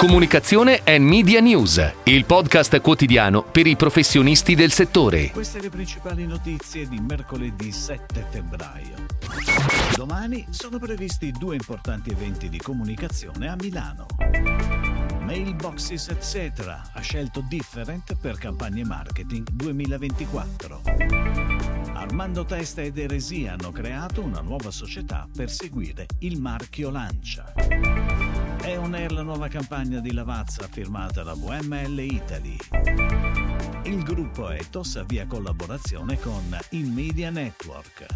Comunicazione e Media News, il podcast quotidiano per i professionisti del settore. Queste le principali notizie di mercoledì 7 febbraio. Domani sono previsti due importanti eventi di comunicazione a Milano. Mailboxes etc. ha scelto Different per campagne marketing 2024. Armando Testa ed Eresia hanno creato una nuova società per seguire il marchio Lancia. È on air la nuova campagna di Lavazza firmata da VML Italy. Il gruppo Ethos avvia collaborazione con il Media Network.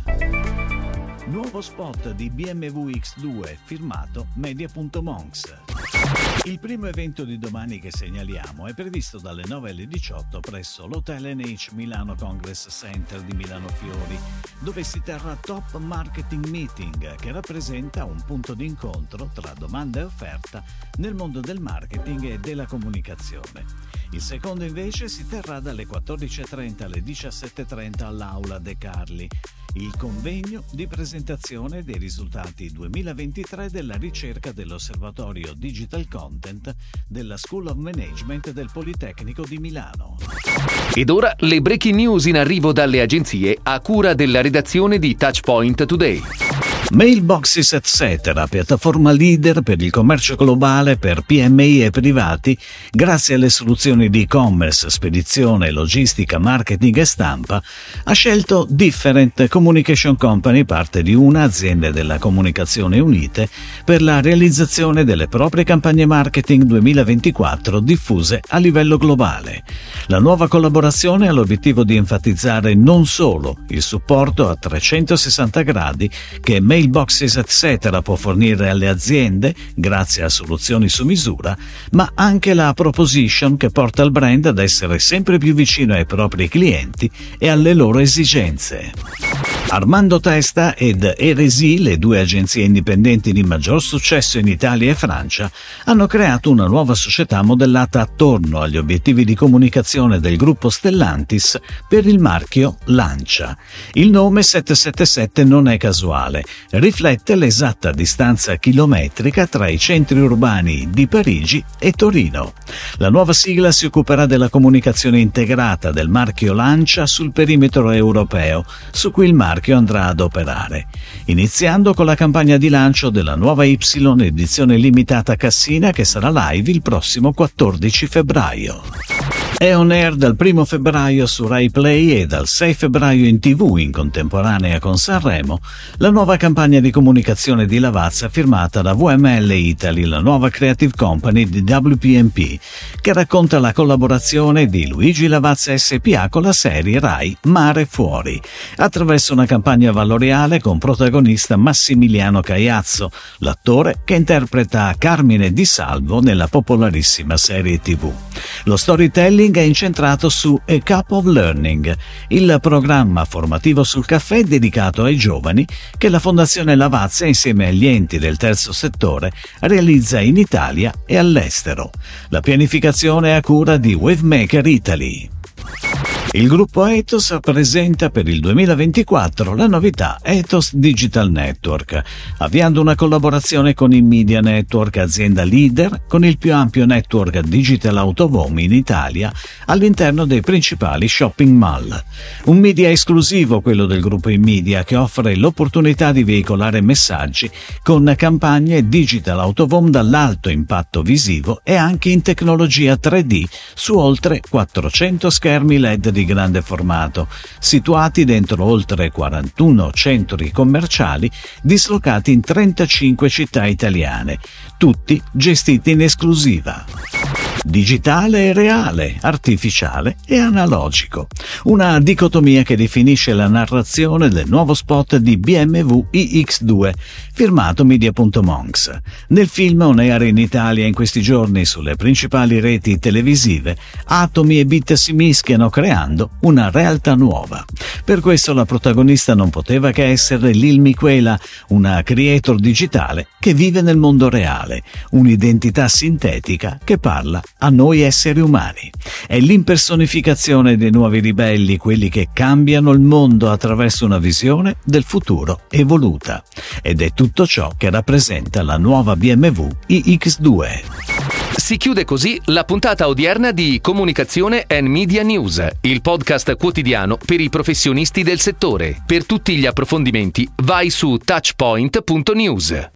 Nuovo spot di BMW X2 firmato Media.monks. Il primo evento di domani che segnaliamo è previsto dalle 9 alle 18 presso l'Hotel NH Milano Congress Center di Milano Fiori, dove si terrà Top Marketing Meeting che rappresenta un punto di incontro tra domanda e offerta nel mondo del marketing e della comunicazione. Il secondo invece si terrà dalle 14.30 alle 17.30 all'Aula De Carli il convegno di presentazione dei risultati 2023 della ricerca dell'Osservatorio Digital Content della School of Management del Politecnico di Milano. Ed ora le breaking news in arrivo dalle agenzie a cura della redazione di Touchpoint Today. Mailboxes etc., piattaforma leader per il commercio globale per PMI e privati, grazie alle soluzioni di e-commerce, spedizione, logistica, marketing e stampa, ha scelto Different Communication Company, parte di una azienda della comunicazione unite, per la realizzazione delle proprie campagne marketing 2024 diffuse a livello globale. La nuova collaborazione ha l'obiettivo di enfatizzare non solo il supporto a 360 gradi che Mailboxes etc. può fornire alle aziende grazie a soluzioni su misura, ma anche la proposition che porta il brand ad essere sempre più vicino ai propri clienti e alle loro esigenze. Armando Testa ed Eresi, le due agenzie indipendenti di maggior successo in Italia e Francia, hanno creato una nuova società modellata attorno agli obiettivi di comunicazione del gruppo Stellantis per il marchio Lancia. Il nome 777 non è casuale, riflette l'esatta distanza chilometrica tra i centri urbani di Parigi e Torino. La nuova sigla si occuperà della comunicazione integrata del marchio Lancia sul perimetro europeo, su cui il marchio marchio andrà ad operare, iniziando con la campagna di lancio della nuova Y edizione limitata Cassina che sarà live il prossimo 14 febbraio. È on air dal 1 febbraio su Rai Play e dal 6 febbraio in tv in contemporanea con Sanremo la nuova campagna di comunicazione di Lavazza firmata da VML Italy, la nuova creative company di WPMP, che racconta la collaborazione di Luigi Lavazza SPA con la serie Rai Mare Fuori, attraverso una campagna valoriale con protagonista Massimiliano Caiazzo, l'attore che interpreta Carmine Di Salvo nella popolarissima serie tv. Lo storytelling è incentrato su A Cup of Learning, il programma formativo sul caffè dedicato ai giovani che la Fondazione Lavazza insieme agli enti del terzo settore realizza in Italia e all'estero. La pianificazione è a cura di Wavemaker Italy. Il gruppo Ethos presenta per il 2024 la novità Ethos Digital Network, avviando una collaborazione con il Media Network, azienda leader con il più ampio network digital home in Italia all'interno dei principali shopping mall. Un media esclusivo, quello del gruppo Media, che offre l'opportunità di veicolare messaggi con campagne digital home dall'alto impatto visivo e anche in tecnologia 3D su oltre 400 schermi LED grande formato, situati dentro oltre 41 centri commerciali dislocati in 35 città italiane, tutti gestiti in esclusiva digitale e reale, artificiale e analogico. Una dicotomia che definisce la narrazione del nuovo spot di BMW iX2, firmato Media.monks. Nel film on air in Italia in questi giorni sulle principali reti televisive, atomi e bit si mischiano creando una realtà nuova. Per questo la protagonista non poteva che essere Lil Miquela, una creator digitale che vive nel mondo reale, un'identità sintetica che parla a noi esseri umani. È l'impersonificazione dei nuovi ribelli, quelli che cambiano il mondo attraverso una visione del futuro evoluta. Ed è tutto ciò che rappresenta la nuova BMW iX2. Si chiude così la puntata odierna di Comunicazione and Media News, il podcast quotidiano per i professionisti del settore. Per tutti gli approfondimenti vai su touchpoint.news.